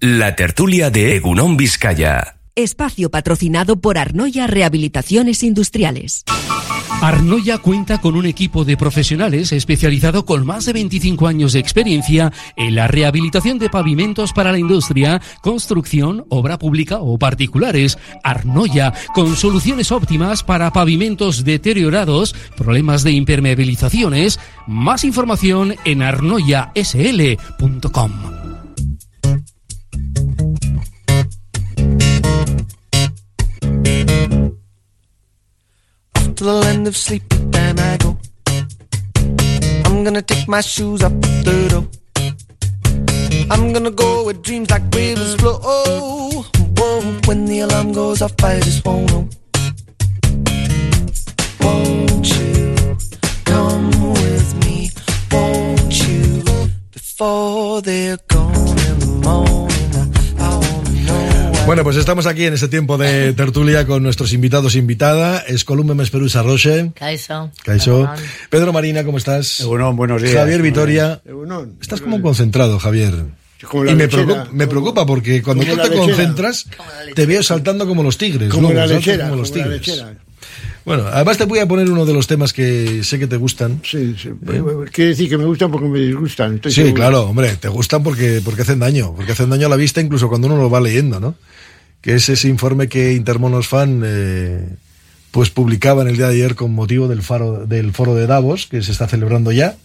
La tertulia de Egunon Vizcaya. Espacio patrocinado por Arnoya Rehabilitaciones Industriales. Arnoya cuenta con un equipo de profesionales especializado con más de 25 años de experiencia en la rehabilitación de pavimentos para la industria, construcción, obra pública o particulares. Arnoya, con soluciones óptimas para pavimentos deteriorados, problemas de impermeabilizaciones. Más información en arnoyasl.com. to the land of sleep, and I go. I'm gonna take my shoes up the door. I'm gonna go where dreams like rivers flow. Whoa, when the alarm goes off, I just won't know. Won't you come with me? Won't you before they're gone in the morning? Bueno, pues estamos aquí en este tiempo de tertulia con nuestros invitados e invitada. Es Columbe Mesperusa Roche. Caixo. Perdón. Pedro Marina, ¿cómo estás? Egunon, buenos días. Javier Vitoria. Egunon. Estás como concentrado, Javier. Como la y me, lechera. preocupa, me preocupa porque cuando tú te lechera. concentras, te veo saltando como los tigres. Como luego, la lechera. como los como la tigres. lechera. Bueno, además te voy a poner uno de los temas que sé que te gustan. Sí, sí. Quiere decir que me gustan porque me disgustan. estoy Sí, seguro. claro, hombre, te gustan porque, porque hacen daño, porque hacen daño a la vista incluso cuando uno lo va leyendo, ¿no? Que es ese informe que Intermonos Fan eh, pues publicaba en el día de ayer con motivo del, faro, del foro de Davos, que se está celebrando ya,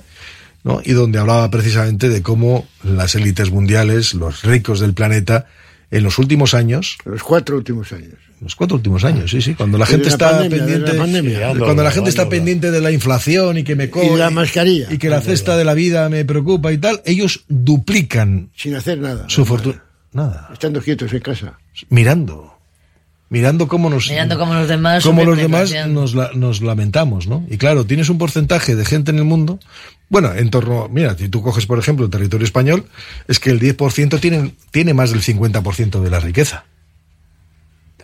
¿no? Y donde hablaba precisamente de cómo las élites mundiales, los ricos del planeta, en los últimos años, Los cuatro últimos años. los cuatro últimos años, sí, sí, cuando la gente la está pandemia, pendiente, la pandemia. eh, cuando la gente está pendiente de la inflación y que me co- Y la mascarilla. y que la cesta de la vida me preocupa y tal, ellos duplican Sin hacer nada. su fortuna. Nada, Estando quietos en casa. mirando, mirando cómo nos, Mirando cómo los demás cómo los demás nos, la- nos lamentamos, ¿no? Y claro, tienes un porcentaje de gente en el mundo, bueno, en torno, mira, si tú coges por ejemplo el territorio español, es que el 10% tiene, tiene más del 50% de la riqueza.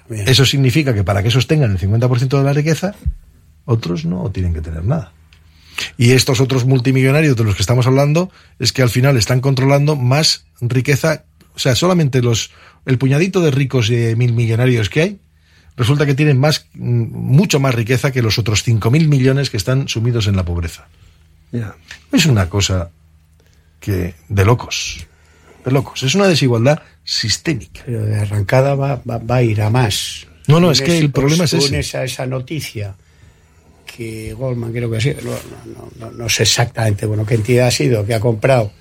Eso significa que para que esos tengan el 50% de la riqueza, otros no tienen que tener nada. Y estos otros multimillonarios de los que estamos hablando es que al final están controlando más riqueza, o sea, solamente los el puñadito de ricos y mil millonarios que hay, resulta que tienen más mm, mucho más riqueza que los otros 5.000 millones que están sumidos en la pobreza. Ya. Es una cosa que de locos, de locos, es una desigualdad sistémica. Pero de arrancada va, va, va a ir a más. No, no, es que el problema es ese. a esa noticia que Goldman creo que ha sido, no, no, no, no sé exactamente bueno qué entidad ha sido, que ha comprado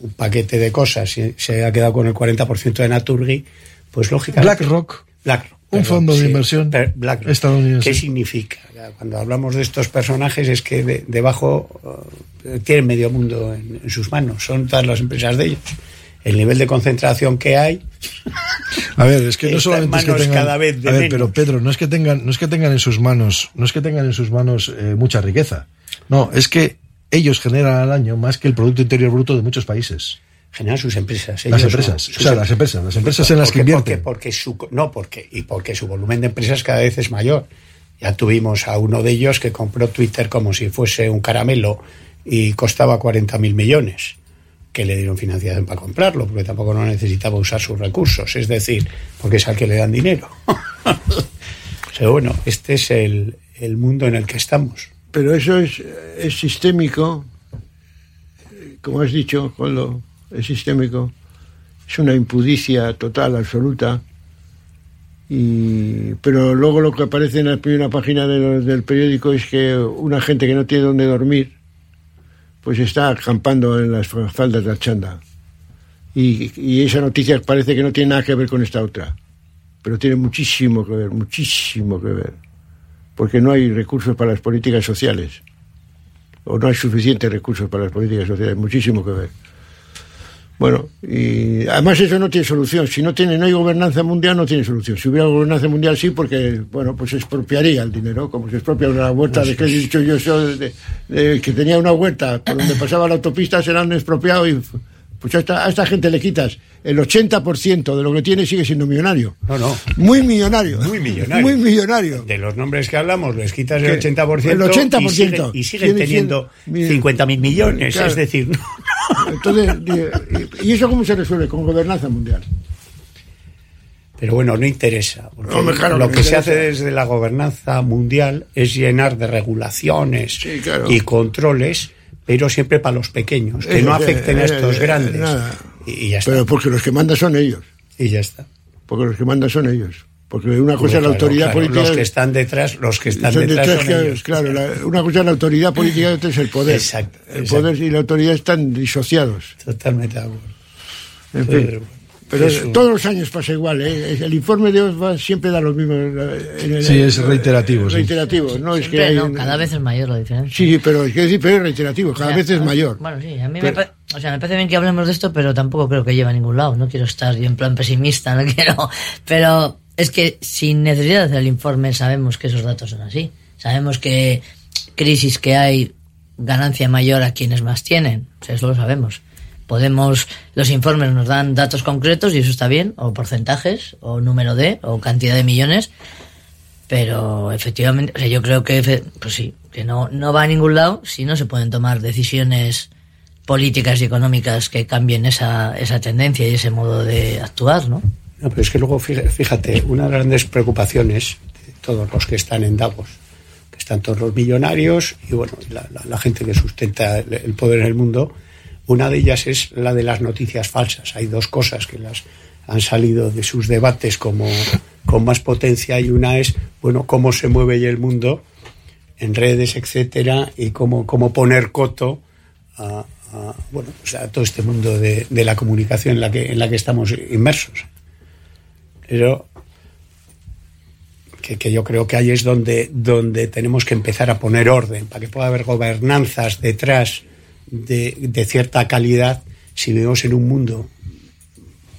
un paquete de cosas y se ha quedado con el 40% de Naturgy, pues lógicamente... BlackRock, BlackRock. Un fondo de inversión BlackRock. estadounidense. ¿Qué significa? Cuando hablamos de estos personajes es que de- debajo eh, tienen medio mundo en, en sus manos, son todas las empresas de ellos. El nivel de concentración que hay A ver, es que no solamente en es que manos tengan, cada vez de a ver, menos. pero Pedro, no es que tengan, no es que tengan en sus manos, no es que tengan en sus manos eh, mucha riqueza. No, es que ellos generan al año más que el producto interior bruto de muchos países. generan sus empresas. Las empresas, no, o sea, las empresas, las empresas en las que invierten. Porque, porque su, no, porque, y porque su volumen de empresas cada vez es mayor. Ya tuvimos a uno de ellos que compró Twitter como si fuese un caramelo y costaba 40 mil millones, que le dieron financiación para comprarlo, porque tampoco no necesitaba usar sus recursos, es decir, porque es al que le dan dinero. o sea, bueno, este es el, el mundo en el que estamos. Pero eso es, sistémico, como has dicho, es sistémico, es una impudicia total, absoluta. Y, pero luego lo que aparece en la primera página del periódico es que una gente que no tiene dónde dormir, pues está acampando en las faldas de Achanda. Y, y esa noticia parece que no tiene nada que ver con esta otra, pero tiene muchísimo que ver, muchísimo que ver porque no hay recursos para las políticas sociales. O no hay suficientes recursos para las políticas sociales, muchísimo que ver. Bueno, y además eso no tiene solución. Si no tiene, no hay gobernanza mundial, no tiene solución. Si hubiera gobernanza mundial, sí, porque, bueno, pues expropiaría el dinero, como se expropia una huerta de que he dicho yo, de que tenía una huerta por donde pasaba la autopista, se la han expropiado y pues a esta, a esta gente le quitas el 80% de lo que tiene, sigue siendo millonario. No, no. Muy millonario. Muy millonario. Muy millonario. De los nombres que hablamos, les quitas el ¿Qué? 80%, El 80%. y siguen, y siguen teniendo cien- mil- 50 mil millones. Claro. Es decir, no, Entonces, ¿y eso cómo se resuelve? Con gobernanza mundial. Pero bueno, no interesa. claro lo que se hace desde la gobernanza mundial es llenar de regulaciones Sí, claro. y controles, pero siempre para los pequeños, que no eh, afecten a eh, estos eh, grandes. Y, ya está. Pero porque los que mandan son ellos. y ya está. Porque los que mandan son ellos. Porque una cosa es la autoridad política. Los que están detrás, los que están detrás claro, ellos. claro, la- una cosa es la autoridad política y otra es el poder. Exacto, el poder y la autoridad están disociados. Totalmente de acuerdo. En fin. Pero todos los años pasa igual, ¿eh? El informe de Osva siempre da lo mismo. en el- Sí, es reiterativo, sí. Reiterativo, no es que Siempre hay no, un- cada vez es mayor la diferencia. Sí, pero es que pero es reiterativo, cada O sea, vez es ah, mayor. Bueno, sí, a mí me, Pero- pa- o sea, me parece bien que hablemos de esto, pero tampoco creo que lleve a ningún lado. No quiero estar yo en plan pesimista, no quiero. Pero es que sin necesidad de hacer el informe sabemos que esos datos son así. Sabemos que crisis que hay, ganancia mayor a quienes más tienen. O sea, eso lo sabemos. Podemos, los informes nos dan datos concretos y eso está bien, o porcentajes, o número de, o cantidad de millones, pero efectivamente, o sea, yo creo que, pues sí, que no, no va a ningún lado si no se pueden tomar decisiones políticas y económicas que cambien esa, esa tendencia y ese modo de actuar, ¿no? No, pero es que luego, fíjate, una de las grandes preocupaciones de todos los que están en Davos, que están todos los millonarios y bueno, la, la- gente que sustenta el poder en el mundo, una de ellas es la de las noticias falsas. Hay dos cosas que las han salido de sus debates como con más potencia y una es, bueno, cómo se mueve el mundo en redes, etcétera, y cómo, cómo poner coto a, bueno, pues a todo este mundo de, de la comunicación en la que, en la que estamos inmersos. Pero que, que yo creo que ahí es donde, donde tenemos que empezar a poner orden, para que pueda haber gobernanzas detrás de, de cierta calidad si vivimos en un mundo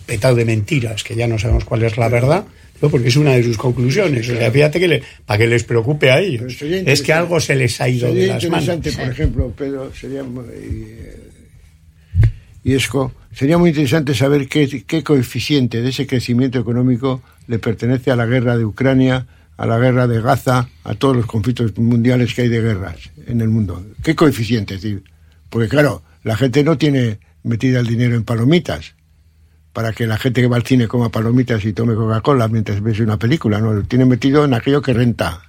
petado de mentiras, que ya no sabemos cuál es la verdad, ¿no? porque es una de sus conclusiones. O sea, fíjate que le, para que les preocupe a ellos. Es que algo se les ha ido de las manos. interesante, por ejemplo, Pedro, sería muy, eh, y Esco, sería muy interesante saber qué, qué coeficiente de ese crecimiento económico le pertenece a la guerra de Ucrania, a la guerra de Gaza, a todos los conflictos mundiales que hay de guerras en el mundo. ¿Qué coeficiente? Es decir, porque claro, la gente no tiene metida el dinero en palomitas. Para que la gente que va al cine coma palomitas y tome Coca-Cola mientras ves una película, no, lo tiene metido en aquello que renta,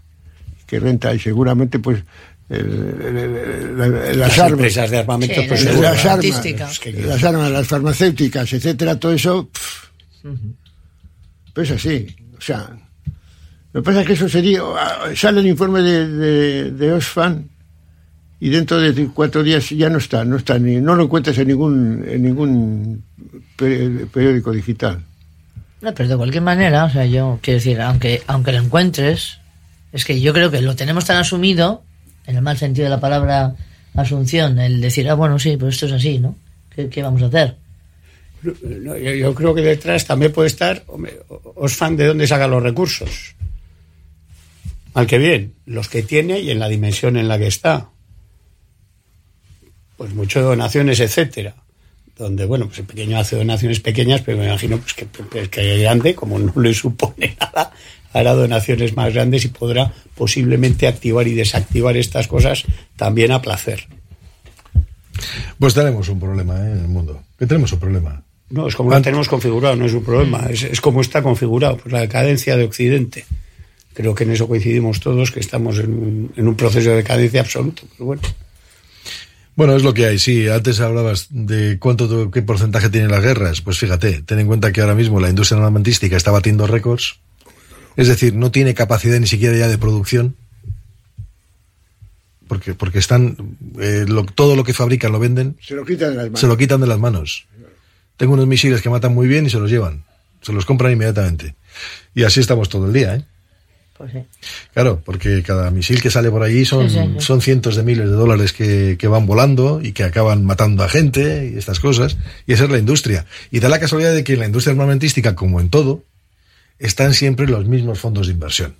que renta. Y seguramente pues el- el- el- la- las, Las armas, empresas de armamento, Sí, pues seguro, las armas, las armas, las farmacéuticas, etcétera, todo eso, pff, pues así, o sea, lo que pasa es que eso sería, ah, sale el informe de, de, de Oxfam y dentro de cuatro días ya no está, no está ni, no lo encuentras en ningún, en ningún peri- periódico digital. No, pero de cualquier manera, o sea, yo quiero decir, aunque, aunque lo encuentres, es que yo creo que lo tenemos tan asumido, en el mal sentido de la palabra asunción, el decir, ah, bueno, sí, pues esto es así, ¿no? ¿Qué, qué vamos a hacer? No, yo, yo creo que detrás también puede estar Osfan de dónde saca los recursos. Mal que bien, los que tiene y en la dimensión en la que está. Pues mucho donaciones, etcétera. Donde, bueno, pues el pequeño hace donaciones pequeñas, pero me imagino pues que, pues que el grande, como no le supone nada, hará donaciones más grandes y podrá posiblemente activar y desactivar estas cosas también a placer. Pues tenemos un problema ¿eh? en el mundo. Que tenemos un problema. No, es como lo tenemos configurado, no es un problema, es, es como está configurado, pues la decadencia de Occidente. Creo que en eso coincidimos todos, que estamos en un, en un proceso de decadencia absoluto. Pero bueno, Bueno, es lo que hay. Sí, antes hablabas de cuánto, qué porcentaje tienen las guerras. Pues fíjate, ten en cuenta que ahora mismo la industria armamentística está batiendo récords. Es decir, no tiene capacidad ni siquiera ya de producción. Porque, porque están, eh, lo- todo lo que fabrican lo venden, Se lo quitan de las manos. se lo quitan de las manos. Tengo unos misiles que matan muy bien y se los llevan. Se los compran inmediatamente. Y así estamos todo el día, ¿eh? Pues sí. Claro, porque cada misil que sale por allí son, Sí, sí, sí. son cientos de miles de dólares que, que van volando y que acaban matando a gente y estas cosas. Y esa es la industria. Y da la casualidad de que en la industria armamentística, como en todo, están siempre los mismos fondos de inversión.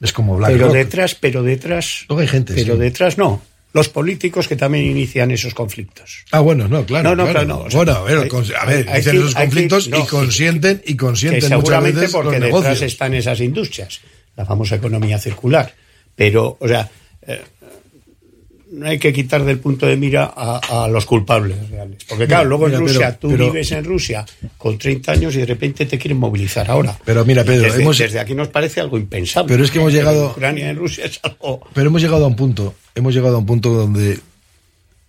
Es como pero BlackRock. detrás, pero detrás, Luego hay gente, pero sí. detrás no. Los políticos que también inician esos conflictos. Ah, bueno, no, claro. No, no, claro. claro, no, o sea, bueno, a ver, a ver, esos conflictos no, y consienten y Que consienten muchas seguramente veces porque los detrás negocios. están esas industrias, la famosa economía circular. Pero, o sea, eh, no hay que quitar del punto de mira a, a los culpables reales. Porque claro, luego Mira, en Rusia, pero- tú pero- vives en Rusia con 30 años y de repente te quieren movilizar ahora. Pero mira, Pedro, desde, hemos- desde aquí nos parece algo impensable. Pero es que hemos llegado- En Ucrania, en Rusia es algo... Pero hemos llegado a un punto, hemos llegado a un punto donde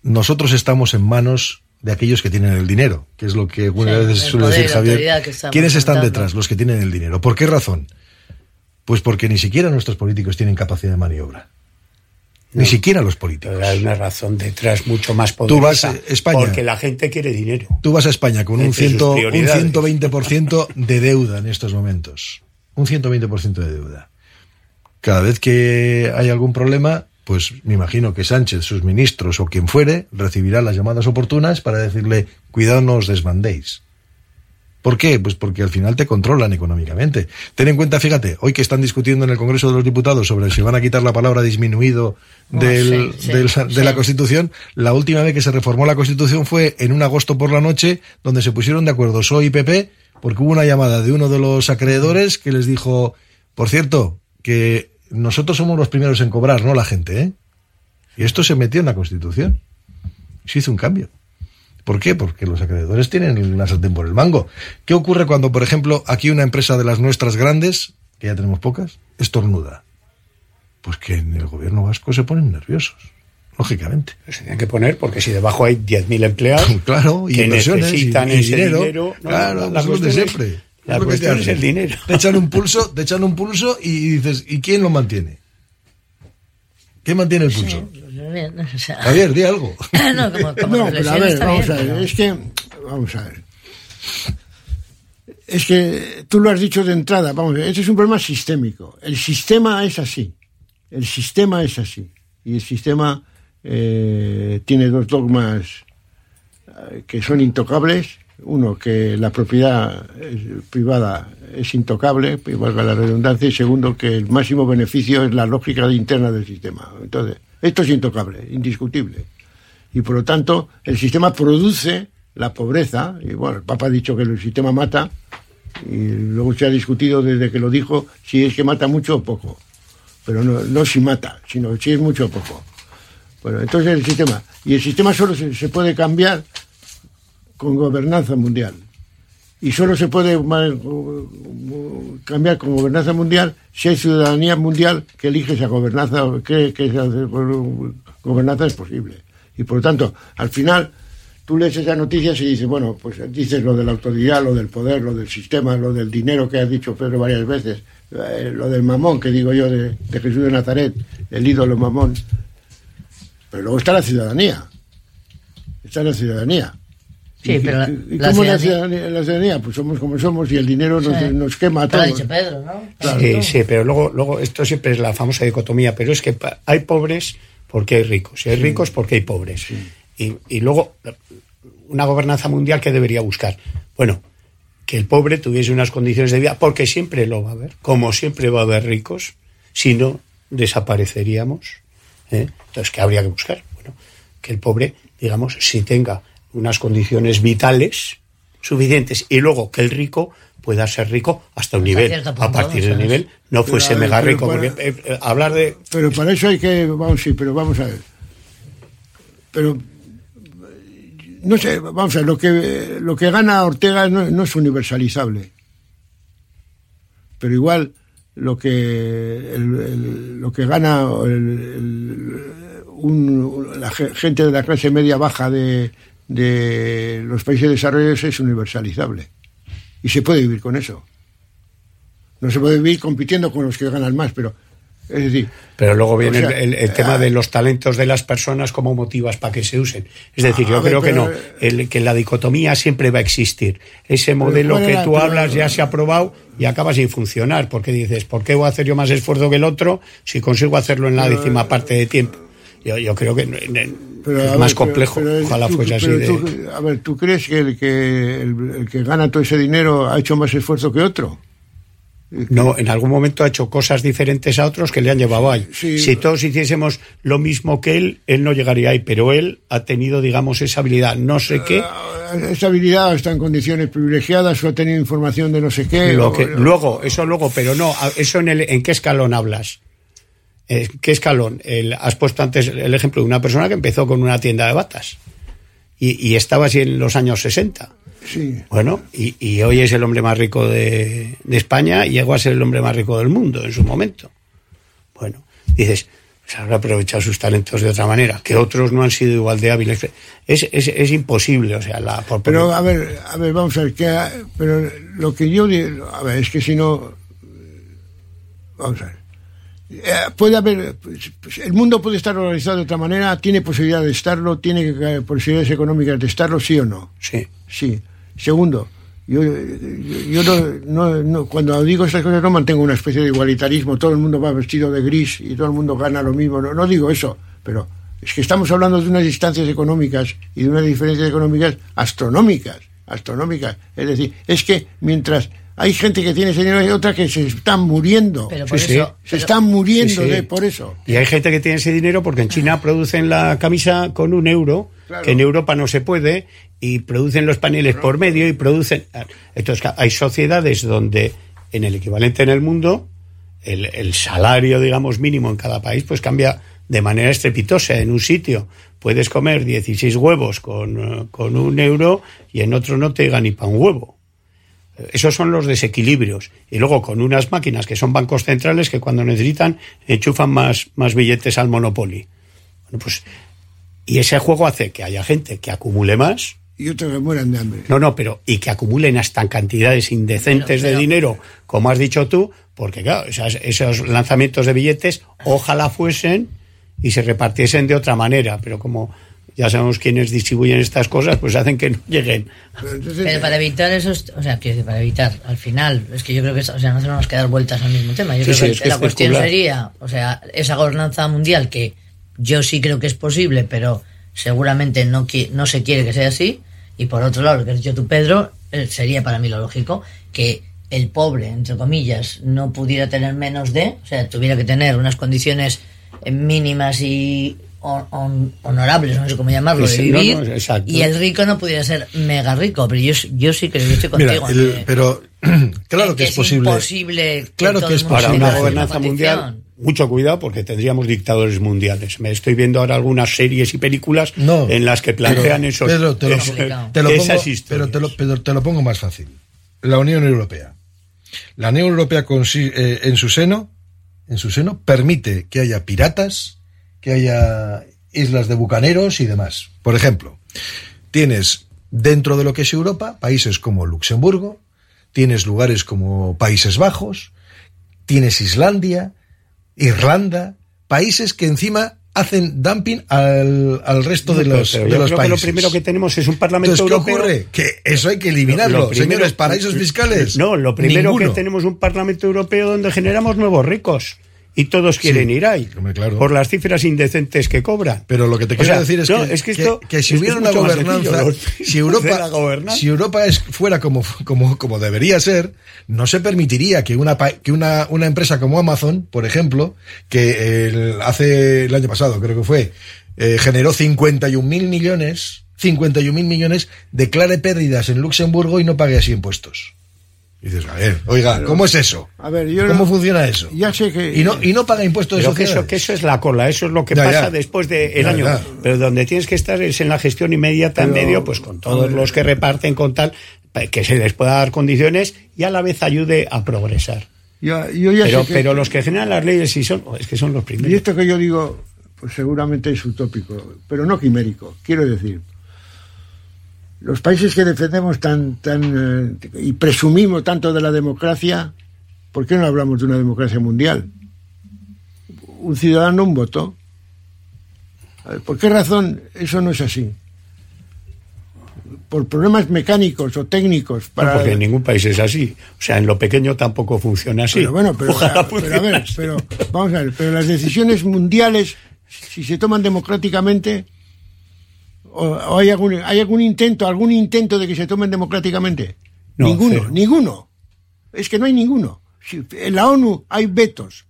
nosotros estamos en manos de aquellos que tienen el dinero, que es lo que algunas Sí, veces el suele poder decir Javier. ¿Quiénes están detrás? Los que tienen el dinero. ¿Por qué razón? Pues porque ni siquiera nuestros políticos tienen capacidad de maniobra. Ni siquiera los políticos. Hay una razón detrás mucho más Tú vas, poderosa. eh, España. Porque la gente quiere dinero. Tú vas a España con un, ciento, un prioridades. 120% de deuda en estos momentos. Un 120% de deuda. Cada vez que hay algún problema, pues me imagino que Sánchez, sus ministros o quien fuere, recibirá las llamadas oportunas para decirle, cuidado, no os desmandéis. ¿Por qué? Pues porque al final te controlan económicamente. Ten en cuenta, fíjate, hoy que están discutiendo en el Congreso de los Diputados sobre si van a quitar la palabra disminuido Oh, del- sí, sí, del- sí. de la Constitución, la última vez que se reformó la Constitución fue en un agosto por la noche, donde se pusieron de acuerdo PSOE y PP, porque hubo una llamada de uno de los acreedores que les dijo, por cierto, que nosotros somos los primeros en cobrar, no la gente, ¿eh? Y esto se metió en la Constitución. Se hizo un cambio. ¿Por qué? Porque los acreedores tienen la sartén por el mango. ¿Qué ocurre cuando, por ejemplo, aquí una empresa de las nuestras grandes, que ya tenemos pocas, estornuda? Pues que en el gobierno vasco se ponen nerviosos, lógicamente. Se tienen que poner porque si debajo hay 10.000 empleados Claro, y que inversiones y, necesitan y ese dinero. dinero. no, claro, la, pues de cuestión es- siempre. La cuestión es el dinero. Te echan un pulso, te echan un pulso y dices, ¿y quién lo mantiene? ¿Quién mantiene el pulso? Bien, o sea, Javier, di algo. no, como, como No, pero a ver, vamos bien, a ver, pero- es que, vamos a ver. Es que tú lo has dicho de entrada, vamos a ver, este es un problema sistémico. El sistema es así. El sistema es así. Y el sistema eh, tiene dos dogmas eh, que son intocables. Uno, que la propiedad eh, privada es intocable, y valga la redundancia, y segundo, que el máximo beneficio es la lógica interna del sistema. Entonces, esto es intocable, indiscutible. Y por lo tanto el sistema produce la pobreza y bueno el Papa ha dicho que el sistema mata y luego se ha discutido desde que lo dijo si es que mata mucho o poco. Pero no, no si mata sino si es mucho o poco. Bueno entonces el sistema y el sistema solo se, se puede cambiar con gobernanza mundial y solo se puede cambiar con gobernanza mundial si hay ciudadanía mundial que elige esa gobernanza que esa gobernanza es posible. Y por lo tanto, al final, tú lees esas noticias y dices, bueno, pues dices lo de la autoridad, lo del poder, lo del sistema, lo del dinero que has dicho Pedro varias veces, eh, lo del mamón que digo yo de, de Jesús de Nazaret, el ídolo mamón. Pero luego está la ciudadanía. Está la ciudadanía. Sí, ¿Y- pero la- ¿Y la cómo es la ciudadanía- la ciudadanía? Pues somos como somos y el dinero nos, Sí. nos quema a todos. dicho Pedro, ¿no? Sí, sí, pero luego, luego esto siempre es la famosa dicotomía, pero es que hay pobres porque hay ricos, y hay ricos porque hay pobres. Y, y luego, una gobernanza mundial que debería buscar. Bueno, que el pobre tuviese unas condiciones de vida, porque siempre lo va a haber, como siempre va a haber ricos, si no desapareceríamos. ¿eh? Entonces, ¿qué habría que buscar? Bueno, que el pobre, digamos, si tenga unas condiciones vitales suficientes y luego que el rico pueda ser rico hasta un Hasta nivel. A partir del nivel no Pero, fuese mega rico, para- porque eh, eh, hablar de Pero para eso hay que, vamos, sí, pero vamos a ver. Pero, no sé, vamos a ver, lo que, lo que gana Ortega no, no es universalizable. Pero igual, lo que, el- el- lo que gana el- el- un- la ge- gente de la clase media baja de, de los países desarrollados es universalizable. Y se puede vivir con eso. No se puede vivir compitiendo con los que ganan más, pero, es decir, Pero luego viene O sea, el, el tema ah, de los talentos de las personas, cómo motivas para que se usen. Es decir, Ah, yo ver, creo que no, el, que la dicotomía siempre va a existir. Ese modelo ¿cuál que tú hablas ya se ha probado y acaba sin funcionar, porque dices, ¿por qué voy a hacer yo más esfuerzo que el otro si consigo hacerlo en la décima parte de tiempo? Yo, yo creo que Pero, es más ver, complejo. pero- pero Ojalá tú- fuese así pero de... tú- a ver, ¿tú crees que el, que el, el que gana todo ese dinero ha hecho más esfuerzo que otro? No, en algún momento ha hecho cosas diferentes a otros que le han llevado ahí. Sí. Si todos hiciésemos lo mismo que él, él no llegaría ahí, pero él ha tenido, digamos, esa habilidad. No sé qué. Ah, Esa habilidad está en condiciones privilegiadas o ha tenido información de no sé qué. Lo o- que, luego, eso luego, pero no, eso en, el, ¿en qué escalón hablas? Eh, ¿Qué escalón? El- has puesto antes el ejemplo de una persona que empezó con una tienda de batas y, y estaba así en los años 60. Sí. Bueno, y, y hoy es el hombre más rico de, de España y llegó a ser el hombre más rico del mundo en su momento. Bueno, dices, se habrá aprovechado sus talentos de otra manera, que otros no han sido igual de hábiles. Es, es, es imposible, o sea, la, por Pero a ver, a ver, vamos a ver, que, pero lo que yo digo, a ver, es que si no, vamos a ver, puede haber, pues, pues, el mundo puede estar organizado de otra manera, tiene posibilidad de estarlo, tiene eh, posibilidades económicas de estarlo, sí o no. sí. Sí. Segundo, yo, yo, yo no, no- no- cuando digo estas cosas no mantengo una especie de igualitarismo, todo el mundo va vestido de gris y todo el mundo gana lo mismo, no, no digo eso, pero es que estamos hablando de unas distancias económicas y de unas diferencias económicas astronómicas, astronómicas. Es decir, es que mientras hay gente que tiene ese dinero hay otra que se están muriendo. Pero por Sí, sí. eso. se pero- están muriendo Sí, sí. de por eso. Y hay gente que tiene ese dinero porque en China producen la camisa con un euro, Claro. que en Europa no se puede, y producen los paneles por medio y producen. Entonces, ca- hay sociedades donde, en el equivalente en el mundo, el, el salario, digamos, mínimo en cada país, pues cambia de manera estrepitosa. En un sitio puedes comer 16 huevos con, eh, con un euro y en otro no te llega ni para un huevo. Esos son los desequilibrios. Y luego con unas máquinas que son bancos centrales que cuando necesitan enchufan más, más billetes al Monopoly. Bueno, pues, y ese juego hace que haya gente que acumule más. Y otros que mueran de hambre. No, no, pero y que acumulen hasta cantidades indecentes Pero, pero- de dinero, como has dicho tú, porque claro, esas- esos lanzamientos de billetes ojalá fuesen y se repartiesen de otra manera, pero como ya sabemos quiénes distribuyen estas cosas, pues hacen que no lleguen. Pero para evitar esos, o sea, quiero decir, para evitar, al final, es que yo creo que, o sea, no tenemos que dar vueltas al mismo tema. Yo Sí, creo sí, que, es que la es cuestión circular. sería, o sea, esa gobernanza mundial que yo sí creo que es posible, pero seguramente no, qui- no se quiere que sea así. Y por otro lado, lo que has dicho tú, Pedro, eh, sería para mí lo lógico que el pobre, entre comillas, no pudiera tener menos de, o sea, tuviera que tener unas condiciones eh, mínimas y hon- hon- honorables, no sé cómo llamarlo, de Sí, vivir, no, exacto. y el rico no pudiera ser mega rico, pero yo, yo sí creo que estoy Mira, contigo. el- que- pero claro que es posible. imposible Claro que es Para una gobernanza mundial, mucho cuidado porque tendríamos dictadores mundiales. Me estoy viendo ahora algunas series y películas No, en las que plantean pero, esos, Pedro, te lo, esos- te lo esas pongo, historias. pero te lo, Pedro, te lo pongo más fácil. La Unión Europea. La Unión Europea eh, en su seno, en su seno, permite que haya piratas, que haya islas de bucaneros y demás. Por ejemplo, tienes dentro de lo que es Europa países como Luxemburgo, tienes lugares como Países Bajos, tienes Islandia, Irlanda, países que encima hacen dumping al, al resto de los, de los creo que países. lo primero que tenemos es un Parlamento Entonces, ¿qué Europeo. ocurre? Que eso hay que eliminarlo. Lo primero- Señores, paraísos fiscales. No, lo primero ninguno. que tenemos un Parlamento Europeo donde generamos nuevos ricos. Y todos quieren ir ahí. claro. Por las cifras indecentes que cobran. Pero lo que te O quiero sea, decir es, no, que, es que que- esto que si hubiera una gobernanza, si Europa, si Europa es, fuera como, como, como debería ser, no se permitiría que una, que una, una empresa como Amazon, por ejemplo, que el- hace el año pasado, creo que fue, eh, generó 51 mil millones, 51 mil millones, declare pérdidas en Luxemburgo y no pague así impuestos. Y dices, a ver, oiga, ¿cómo es eso? A ver, yo ¿Cómo no- funciona eso? Ya sé que. Y no, y no paga impuestos de que eso, que eso es la cola, eso es lo que Ya, pasa ya. después del Ya, año. ya. Pero donde tienes que estar es en la gestión inmediata en medio, pues con todos los que reparten, con tal, que se les pueda dar condiciones y a la vez ayude a progresar. ya- yo ya Pero, sé que- pero los que generan las leyes sí son, es que son los Y primeros. esto que yo digo, pues seguramente es utópico, pero no quimérico. Quiero decir, los países que defendemos tan, tan eh, y presumimos tanto de la democracia, ¿por qué no hablamos de una democracia mundial? Un ciudadano, un voto. A ver, ¿Por qué razón eso no es así? Por problemas mecánicos o técnicos. No, Para, porque en ningún país es así. O sea, en lo pequeño tampoco funciona así. Pero bueno, pero, Ojalá pero a ver, pero vamos a ver, pero las decisiones mundiales, si se toman democráticamente, o, hay algún hay algún intento, algún intento de que se tomen democráticamente, No, ninguno, cero. ninguno. Es que no hay ninguno. Si- en la ONU hay vetos.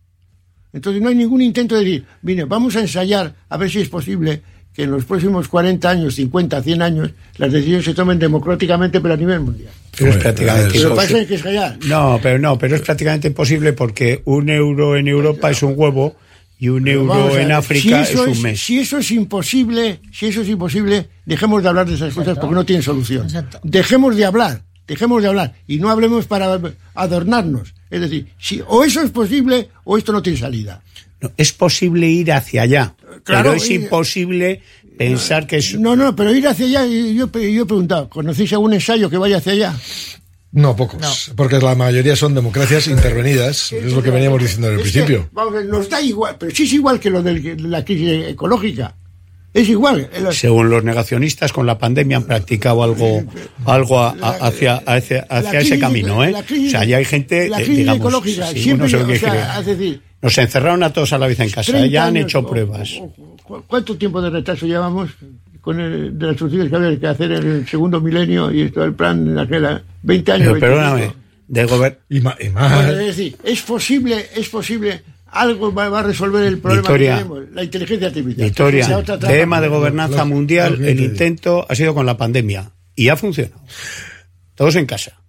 Entonces no hay ningún intento de decir, mire, vamos a ensayar a ver si es posible que en los próximos 40 años, 50, 100 años, las decisiones se tomen democráticamente, pero a nivel mundial. Pero es prácticamente Pero que ensayar. No, pero no, pero es prácticamente imposible porque un euro en Europa es un huevo Y un Pero euro en África si es un mes. Si eso es imposible, si eso es imposible, dejemos de hablar de esas cosas porque no tienen solución. Exacto. Dejemos de hablar, dejemos de hablar y no hablemos para adornarnos. Es decir, si o eso es posible o esto no tiene salida. No, es posible ir hacia allá, Claro, pero es y- imposible pensar que es... No, no, pero ir hacia allá, y yo, yo he preguntado, ¿conocéis algún ensayo que vaya hacia allá? No, pocos. Porque la mayoría son democracias intervenidas. Es lo que veníamos diciendo en el Es que, principio. vamos a ver, nos da igual, pero sí es igual que lo de la crisis ecológica. Es igual. El- Según los negacionistas, con la pandemia han practicado algo, algo a- a- La- hacia, hacia, la hacia crisis- ese camino, ¿eh? crisis- o sea, ya hay gente, la eh, crisis digamos, ecológica, sí, siempre, o sea, es decir, Nos encerraron a todos a la vez en casa, 30 ya han años, hecho pruebas. o- o- ¿Cuánto tiempo de retraso llevamos con el, de las soluciones que había que hacer en el segundo milenio y esto el plan de aquella 20 años? Pero 25? perdóname, de gober- Y, ma- y más. Bueno, es decir, es posible, es posible, algo va, va a resolver el problema Victoria. que tenemos, la inteligencia artificial. Victoria, tema de gobernanza mundial, el te- intento ha sido con la pandemia y ha funcionado. Todos en casa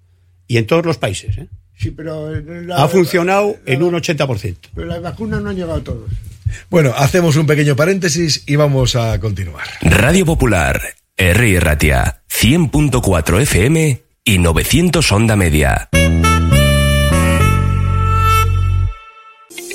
y en todos los países. ¿eh? Sí, pero la- Ha funcionado la- en un 80%. Pero las vacunas no han llegado a todos. Bueno, hacemos un pequeño paréntesis y vamos a continuar. Radio Popular, R. Ratia, 100.4 FM y 900 Onda Media.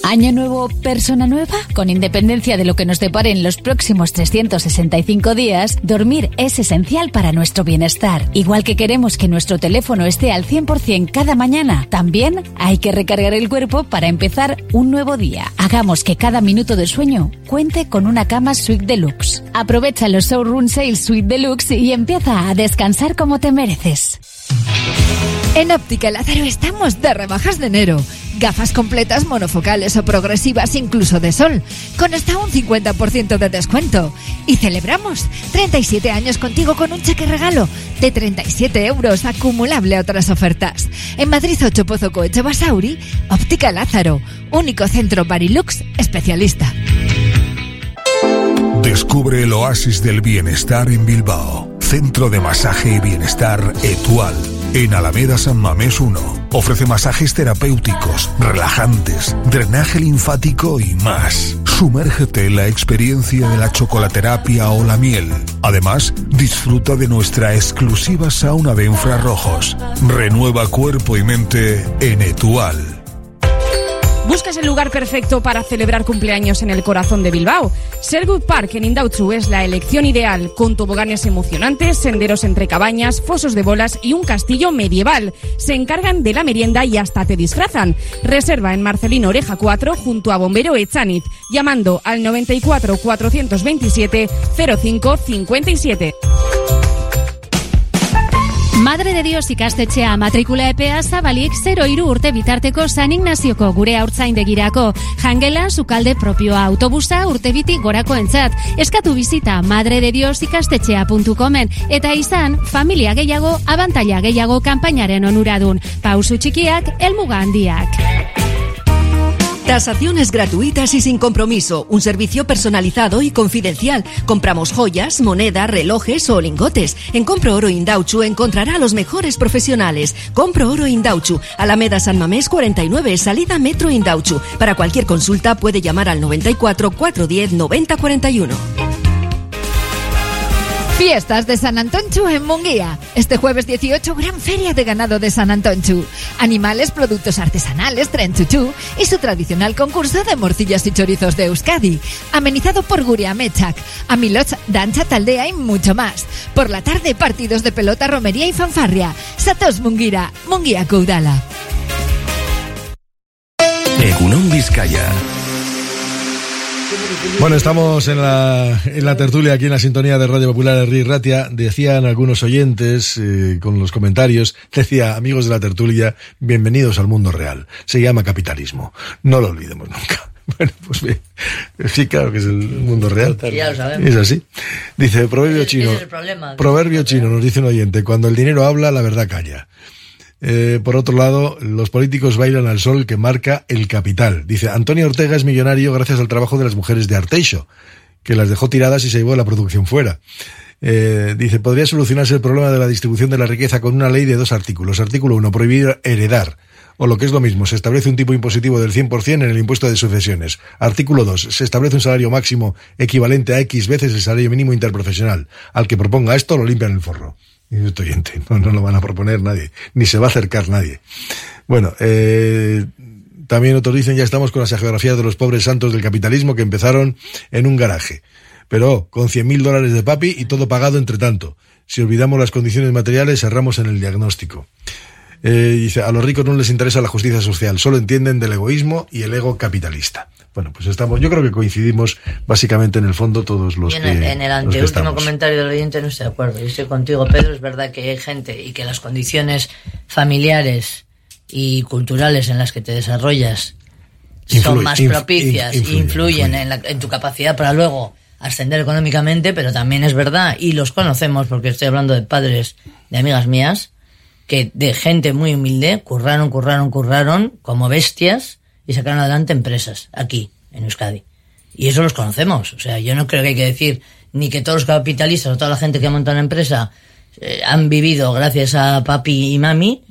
Año nuevo, persona nueva. Con independencia de lo que nos depare en los próximos 365 días, dormir es esencial para nuestro bienestar. Igual que queremos que nuestro teléfono esté al 100% cada mañana, también hay que recargar el cuerpo para empezar un nuevo día. Hagamos que cada minuto de sueño cuente con una cama Suite Deluxe. Aprovecha los Showroom Sales Suite Deluxe y empieza a descansar como te mereces. En Óptica Lázaro estamos de rebajas de enero. Gafas completas monofocales o progresivas incluso de sol, con hasta un 50% de descuento. Y celebramos 37 años contigo con un cheque regalo de 37 euros acumulable a otras ofertas. En Madrid 8 Pozo Coeche Basauri, Óptica Lázaro, único centro Barilux especialista. Descubre el oasis del bienestar en Bilbao. Centro de masaje y bienestar Etual. En Alameda San Mamés 1. Ofrece masajes terapéuticos, relajantes, drenaje linfático y más. Sumérgete en la experiencia de la chocolaterapia o la miel. Además, disfruta de nuestra exclusiva sauna de infrarrojos. Renueva cuerpo y mente en Etual. ¿Buscas el lugar perfecto para celebrar cumpleaños en el corazón de Bilbao? Sergut Park en Indautxu es la elección ideal, con toboganes emocionantes, senderos entre cabañas, fosos de bolas y un castillo medieval. Se encargan de la merienda y hasta te disfrazan. Reserva en Marcelino Oreja 4 junto a Bombero Echanit, llamando al 94 427 05 57. Madre de Dios ikastetxea matrikula epea zabalik 0 iru urte bitarteko San Ignazioko gure haurtzaindegirako. Jangela, sukalde propioa autobusa urte biti gorako entzat. Eskatu bizita madredediosikastetxea.comen eta izan familia gehiago, abantaila gehiago kanpainaren onuradun. Pausu txikiak, elmuga handiak. Tasaciones gratuitas y sin compromiso. Un servicio personalizado y confidencial. Compramos joyas, moneda, relojes o lingotes. En Compro Oro Indauchu encontrará a los mejores profesionales. Compro Oro Indauchu. Alameda San Mamés 49, salida Metro Indauchu. Para cualquier consulta puede llamar al 94 410 90 41. Fiestas de San Antonchu en Munguía. Este jueves 18, gran feria de ganado de San Antonchu. Animales, productos artesanales, tren chuchú y su tradicional concurso de morcillas y chorizos de Euskadi. Amenizado por Guria Mechak, Amiloch, Dancha Taldea y mucho más. Por la tarde, partidos de pelota, romería y fanfarria. Satos Munguira, Munguía Caudala. Egunon Vizcaya. Bueno, estamos en la, en la tertulia aquí en la sintonía de Radio Popular de Ratia. Decían algunos oyentes eh, con los comentarios, decía, amigos de la tertulia, bienvenidos al mundo real. Se llama capitalismo. No lo olvidemos nunca. Bueno, pues bien. Sí, claro que es el mundo real. Ya lo sabemos. Es así. Dice, proverbio chino. ese es el problema. Proverbio chino, nos dice un oyente, cuando el dinero habla, la verdad calla. Eh, por otro lado, los políticos bailan al sol que marca el capital. Dice, Antonio Ortega es millonario gracias al trabajo de las mujeres de Arteixo, que las dejó tiradas y se llevó la producción fuera. Eh, dice, podría solucionarse el problema de la distribución de la riqueza con una ley de dos artículos. Artículo 1, prohibir heredar. O lo que es lo mismo, se establece un tipo impositivo del 100% en el impuesto de sucesiones. Artículo 2. Se establece un salario máximo equivalente a X veces el salario mínimo interprofesional. Al que proponga esto lo limpian el forro. Estoy oyente, no, no lo van a proponer nadie, ni se va a acercar nadie. Bueno, eh, también otros dicen ya estamos con las geografías de los pobres santos del capitalismo que empezaron en un garaje. Pero con 100.000 dólares de papi y todo pagado entre tanto. Si olvidamos las condiciones materiales, erramos en el diagnóstico. Eh, dice, a los ricos no les interesa la justicia social, solo entienden del egoísmo y el ego capitalista. Bueno, pues estamos, yo creo que coincidimos básicamente en el fondo todos los en que, el, en el anteúltimo comentario del oyente no estoy de acuerdo. Yo estoy contigo, Pedro. Es verdad que hay gente y que las condiciones familiares y culturales en las que te desarrollas son más inf- propicias, inf- influyen, influyen en, la- en tu capacidad para luego ascender económicamente, pero también es verdad, y los conocemos porque estoy hablando de padres de amigas mías, que de gente muy humilde curraron, curraron, curraron como bestias y sacaron adelante empresas aquí, en Euskadi. Y eso los conocemos. O sea, yo no creo que hay que decir ni que todos los capitalistas o toda la gente que monta una empresa eh, han vivido gracias a papi y mami,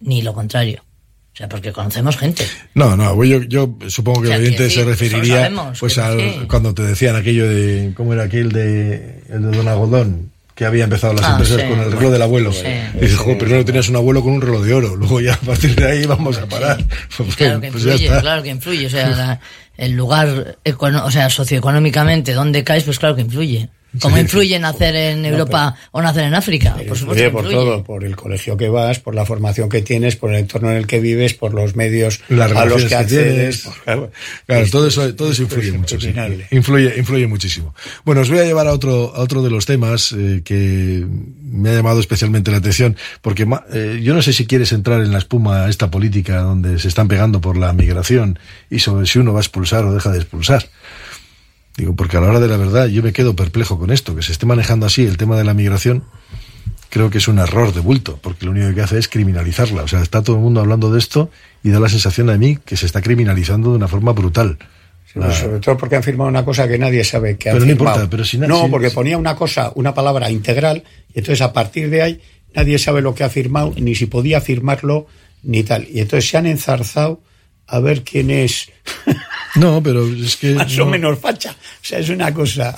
ni lo contrario. O sea, porque conocemos gente. No, no, yo, yo supongo que O sea, el oyente que sí, se referiría sabemos, pues al, sí. cuando te decían aquello de, ¿cómo era aquel de, el de Don Agodón? Que había empezado las Ah, empresas sí. con el reloj del abuelo. Sí. Y dices, "Jo, primero tenías un abuelo con un reloj de oro, luego ya a partir de ahí vamos a parar. Pues, Claro que pues influye, claro que influye. O sea, la- el lugar, o sea, socioeconómicamente, donde caes, pues claro que influye. Como Sí. influye nacer en Europa o nacer en África. Por supuesto por influye. todo, por el colegio que vas, por la formación que tienes, por el entorno en el que vives, por los medios Las a los relaciones que que accedes. tienes. claro, Claro, Es- todo eso, es- todo eso es influye mucho. sí. impresionable. Influye, influye muchísimo. Bueno, os voy a llevar a otro, a otro de los temas eh, que me ha llamado especialmente la atención, porque ma- eh, yo no sé si quieres entrar en la espuma esta política donde se están pegando por la migración y sobre si uno va a expulsar o deja de expulsar. Digo, porque a la hora de la verdad yo me quedo perplejo con esto, que se esté manejando así el tema de la migración. Creo que es un error de bulto, porque lo único que hace es criminalizarla. O sea, está todo el mundo hablando de esto y da la sensación a mí que se está criminalizando de una forma brutal. Sí, pues, sobre todo porque han firmado una cosa que nadie sabe que han Pero no firmado. importa, pero si no, si- porque ponía una cosa, una palabra integral, y entonces a partir de ahí nadie sabe lo que ha firmado, ni si podía firmarlo, ni tal. Y entonces se han enzarzado a ver quién es No, pero es que. más no, o menos facha. O sea, es una cosa.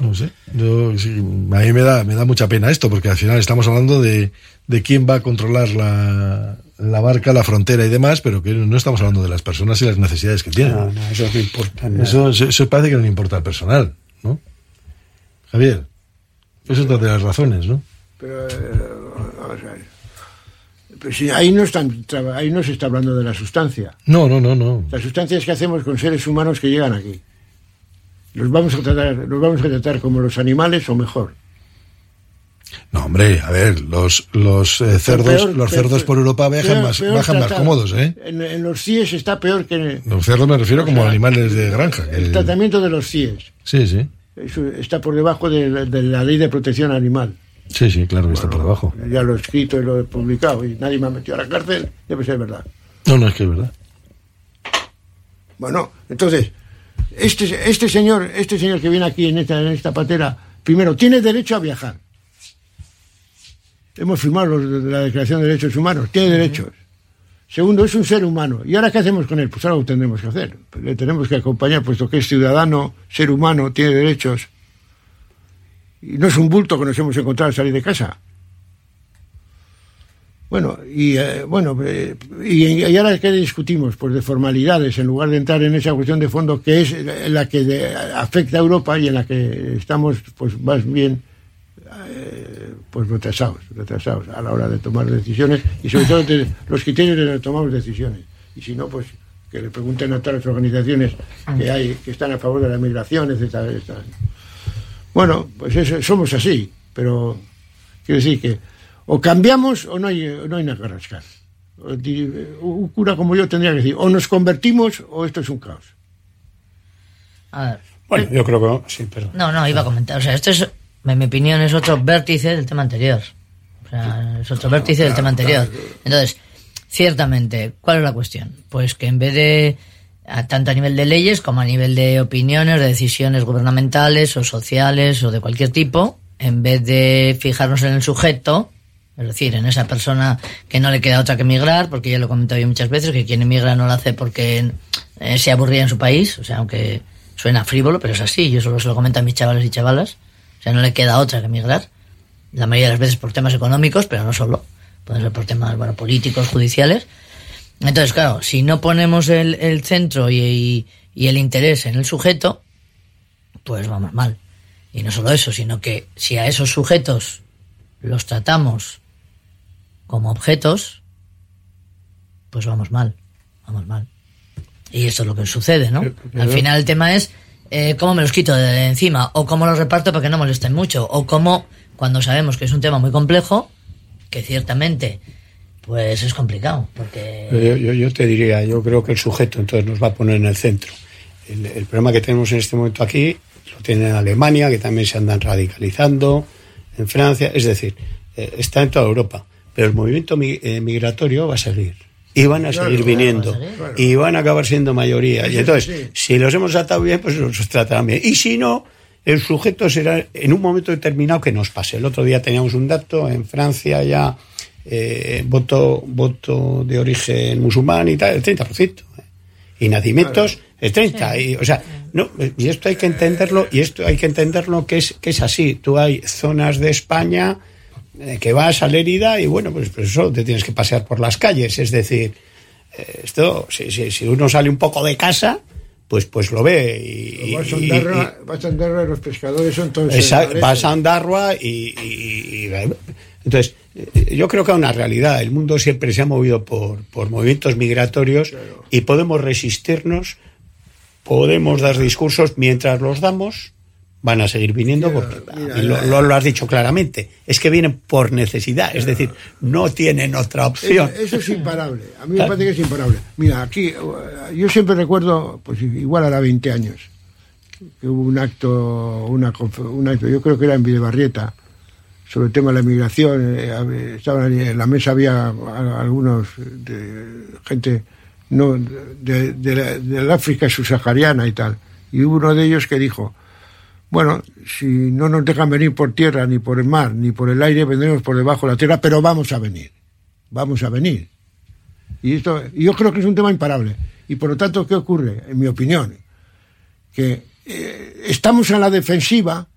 No sé. Yo, sí, a mí me da, me da mucha pena esto, porque al final estamos hablando de, de quién va a controlar la, la barca, la frontera y demás, pero que no estamos hablando de las personas y las necesidades que tienen. No, no, eso no importa. nada. Eso, eso, eso parece que no le importa al personal, ¿no? Javier, eso es otra de las razones, ¿no? Pero, eh, vamos a ver. Si ahí, no están, ahí no se está hablando de la sustancia. No, no, no, no. La sustancia es que hacemos con seres humanos que llegan aquí. Los vamos a tratar, los vamos a tratar como los animales o mejor. No, hombre, a ver, los, los eh, cerdos, Peor- los peor- cerdos por Europa viajan más, bajan más cómodos, ¿eh? En, en los CIES está peor que Los cerdos me refiero como sea, animales de granja. el tratamiento de los CIES. Sí, sí. Eso está por debajo de la ley de protección animal. Sí, sí, claro que está por debajo. Ya lo he escrito y lo he publicado y nadie me ha metido a la cárcel. Debe ser verdad. No, no, es que es verdad. Bueno, entonces, este, este señor, este señor que viene aquí en esta, en esta patera, primero, tiene derecho a viajar. Hemos firmado los la Declaración de Derechos Humanos, tiene derechos. Segundo, es un ser humano. ¿Y ahora qué hacemos con él? Pues algo tendremos que hacer. Le tenemos que acompañar, puesto que es ciudadano, ser humano, tiene derechos. Y no es un bulto que nos hemos encontrado al salir de casa. Bueno, y eh, bueno, eh, y, y ahora qué discutimos, pues de formalidades, en lugar de entrar en esa cuestión de fondo que es la que de- afecta a Europa y en la que estamos, pues más bien, eh, pues retrasados, retrasados a la hora de tomar decisiones y sobre todo de los criterios de los que tomamos decisiones. Y si no, pues que le pregunten a todas las organizaciones que hay que están a favor de la migración, etcétera, etcétera. Bueno, pues eso, somos así, pero quiero decir que o cambiamos o no hay, o no hay nada que rascar. Un cura como yo tendría que decir, o nos convertimos o esto es un caos. A ver. Bueno, yo creo que sí, perdón. No, no, iba a comentar. O sea, esto es, en mi opinión, es otro vértice del tema anterior. O sea, es otro vértice del tema anterior. Entonces, ciertamente, ¿cuál es la cuestión? Pues que en vez de, tanto a nivel de leyes como a nivel de opiniones, de decisiones gubernamentales o sociales o de cualquier tipo, en vez de fijarnos en el sujeto, Es decir, en esa persona que no le queda otra que emigrar, porque ya lo he comentado yo muchas veces, que quien emigra no lo hace porque eh, se aburría en su país, o sea, aunque suena frívolo, pero es así, yo solo se lo comento a mis chavales y chavalas, o sea, no le queda otra que emigrar, la mayoría de las veces por temas económicos, pero no solo, puede ser por temas, bueno, políticos, judiciales. Entonces, claro, si no ponemos el, el centro y, y- y el interés en el sujeto, pues vamos mal. Y no solo eso, sino que si a esos sujetos los tratamos como objetos, pues vamos mal, vamos mal. Y eso es lo que sucede, ¿no? Al final el tema es eh, cómo me los quito de encima, o cómo los reparto para que no molesten mucho, o cómo, cuando sabemos que es un tema muy complejo, que ciertamente, pues es complicado, porque... Yo, yo- yo te diría, yo creo que el sujeto entonces nos va a poner en el centro. El, el problema que tenemos en este momento aquí lo tiene en Alemania, que también se andan radicalizando, en Francia, es decir, eh, está en toda Europa. Pero el movimiento mi- eh, migratorio va a seguir. Y van a Claro, seguir claro, viniendo. claro. Y van a acabar siendo mayoría. Y entonces, sí. si los hemos tratado bien, pues los tratarán bien. Y si no, el sujeto será en un momento determinado que nos pase. El otro día teníamos un dato, en Francia ya eh, voto, voto de origen musulmán y tal, el 30%. ¿eh? Y nacimientos, el 30%. Y, o sea, no, y esto hay que entenderlo, y esto hay que entenderlo que es, que es así. Tú hay zonas de España eh, que vas a la herida y bueno, pues, pues eso te tienes que pasear por las calles. Es decir, eh, esto, si, si, si uno sale un poco de casa, pues, pues lo ve. Y, y- Vas a y- Ondarroa, vas a Ondarroa, los pescadores son todos vas a Andarroa y, y- y- entonces yo creo que hay una realidad. El mundo siempre se ha movido por, por movimientos migratorios y podemos resistirnos podemos dar discursos mientras los damos van a seguir viniendo porque mira, lo, lo- lo has dicho claramente es que vienen por necesidad es decir no tienen otra opción. Eso, eso es imparable. A mí me parece que es imparable. Mira, aquí, uh, yo siempre recuerdo, pues igual hará 20 años, que hubo un acto, una, un acto, yo creo que era en Videbarrieta, sobre el tema de la migración. eh, estaban en la mesa había algunos de gente no de, de del África subsahariana y tal. Y hubo uno de ellos que dijo, bueno, si no nos dejan venir por tierra, ni por el mar, ni por el aire, vendremos por debajo de la tierra, pero vamos a venir. Vamos a venir. Y esto, y yo creo que es un tema imparable. Y por lo tanto, ¿qué ocurre? En mi opinión, que eh, estamos en la defensiva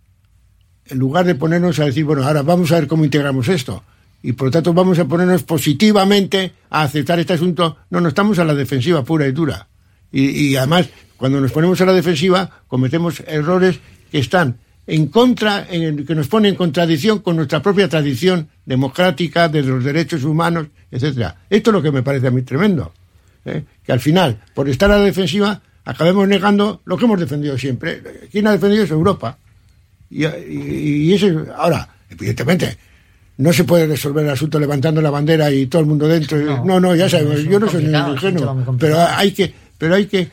en lugar de ponernos a decir, bueno, ahora vamos a ver cómo integramos esto. Y por lo tanto vamos a ponernos positivamente a aceptar este asunto. No, no estamos a la defensiva pura y dura. Y, además, cuando nos ponemos a la defensiva, cometemos errores que están en contra, en- que nos ponen en contradicción con nuestra propia tradición democrática de los derechos humanos, etcétera. Esto es lo que me parece a mí tremendo. ¿eh? Que al final, por estar a la defensiva, acabemos negando lo que hemos defendido siempre. ¿Quién ha defendido eso? Europa. Y, y- y ese, ahora, evidentemente, no se puede resolver el asunto levantando la bandera y todo el mundo dentro. No, no, ya sabemos, yo no soy ningún ingenuo, pero hay que, pero hay que,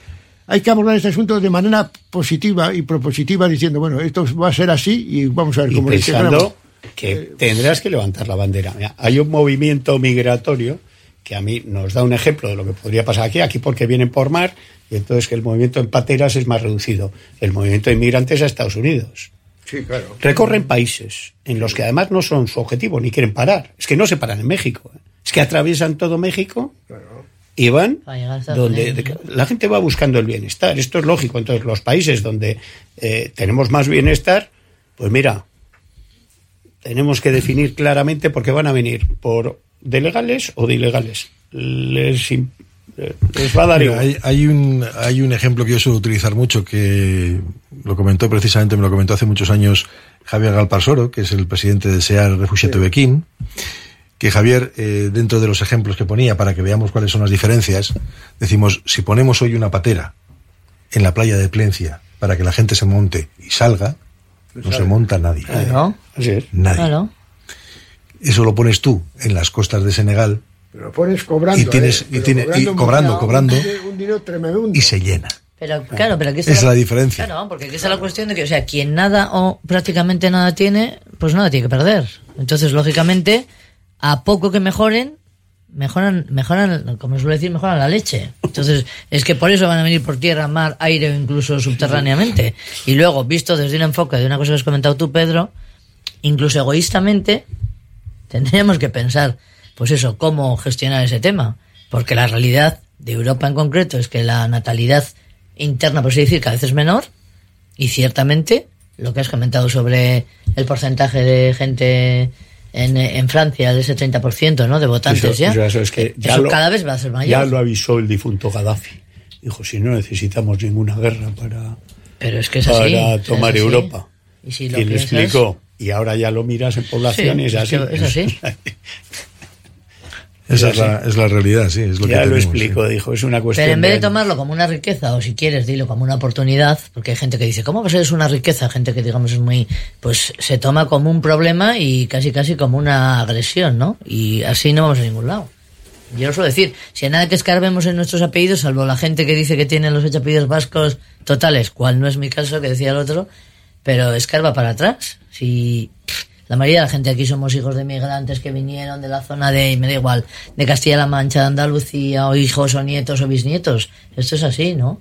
hay que abordar este asunto de manera positiva y propositiva, diciendo, bueno, esto va a ser así y vamos a ver y cómo pensando que tendrás que levantar la bandera. Mira, hay un movimiento migratorio que a mí nos da un ejemplo de lo que podría pasar aquí, aquí porque vienen por mar y entonces que el movimiento en pateras es más reducido. El movimiento de inmigrantes a Estados Unidos. Sí, claro. Recorren países en los que además no son su objetivo ni quieren parar. Es que no se paran en México. ¿eh? Es que atraviesan todo México y van donde de- la gente va buscando el bienestar. Esto es lógico. Entonces, los países donde eh, tenemos más bienestar, pues mira, tenemos que definir claramente por qué van a venir por de legales o de ilegales. Les, les va a dar Mira, igual. hay, hay un, hay un ejemplo que yo suelo utilizar mucho, que lo comentó precisamente, me lo comentó hace muchos años Javier Galparsoro, que es el presidente de SEAR Refugiato Bequín, que Javier, eh, dentro de los ejemplos que ponía, para que veamos cuáles son las diferencias, decimos, si ponemos hoy una patera en la playa de Plencia para que la gente se monte y salga, no se monta nadie. Claro. Así es. Nadie. Claro. Eso lo pones tú en las costas de Senegal Pero lo pones cobrando. Y tienes- ¿eh? y Pero tiene- y un cobrando, cobrando. Un dinero, un dinero tremendo. y se llena. Pero claro, pero aquí Esa está es la diferencia. Claro, porque aquí está la cuestión de que, o sea, quien nada o prácticamente nada tiene, pues nada tiene que perder. Entonces, lógicamente, a poco que mejoren, mejoran, mejoran, como suele decir, mejoran la leche. Entonces, es que por eso van a venir por tierra, mar, aire o incluso subterráneamente. Y luego, visto desde un enfoque de una cosa que has comentado tú, Pedro, incluso egoístamente, tendríamos que pensar, pues eso, cómo gestionar ese tema. Porque la realidad de Europa en concreto es que la natalidad interna, por así decir, cada vez es menor. Y ciertamente, lo que has comentado sobre el porcentaje de gente en, en Francia, de ese 30%, ¿no? De votantes Eso- ya. eso- eso es que ya Eso lo- cada vez va a ser mayor. Ya lo avisó el difunto Gaddafi. Dijo, si no necesitamos ninguna guerra para, Pero es que es así. para es tomar así. Europa. Y si lo y explicó. Y ahora ya lo miras en población Sí, y es es así. que es así. Esa Es la, es la realidad, sí. Es lo ya que lo explicó, dijo, es una cuestión Pero en vez de tomarlo como una riqueza, o si quieres, dilo como una oportunidad, porque hay gente que dice, ¿cómo va a ser eso una riqueza? Gente que, digamos, es muy. Pues se toma como un problema y casi, casi como una agresión, ¿no? Y así no vamos a ningún lado. Yo os suelo decir, si a nada que escarbemos en nuestros apellidos, salvo la gente que dice que tiene los ocho apellidos vascos totales, cual no es mi caso, que decía el otro, pero escarba para atrás. Si la mayoría de la gente aquí somos hijos de migrantes que vinieron de la zona de, me da igual, de Castilla-La Mancha, de Andalucía, o hijos o nietos o bisnietos. Esto es así, ¿no?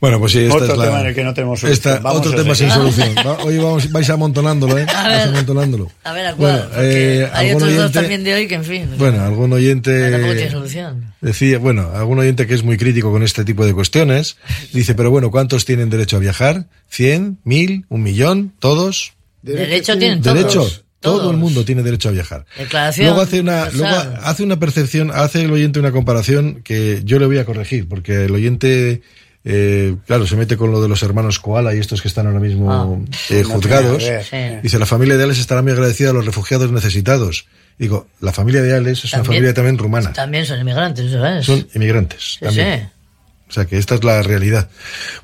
Bueno, pues sí, esta Otro es la, tema en el que no tenemos solución. esta- Vamos otro tema sin solución. Hoy vamos, vais amontonándolo, ¿eh? A Vais ver. amontonándolo. A ver, ¿a cuál? Bueno, Porque eh, hay otros dos también de hoy que, en fin, Bueno, algún oyente tampoco tiene solución. decía, bueno, algún oyente que es muy crítico con este tipo de cuestiones, dice, pero bueno, ¿cuántos tienen derecho a viajar? ¿Cien? ¿Mil? ¿Un millón? ¿Todos? Derecho tienen todos. ¿Derecho? Todo Todos. el mundo tiene derecho a viajar. Declaración Luego hace una, universal. luego hace una percepción, hace el oyente una comparación que yo le voy a corregir, porque el oyente, eh, claro, se mete con lo de los hermanos Koala y estos que están ahora mismo Ah. eh, juzgados. ver. Sí. Dice, la familia de Alex estará muy agradecida a los refugiados necesitados. Digo, la familia de Alex es una familia también rumana. También son inmigrantes, ¿eso es? Son inmigrantes. Sí, también. sí. O sea que esta es la realidad.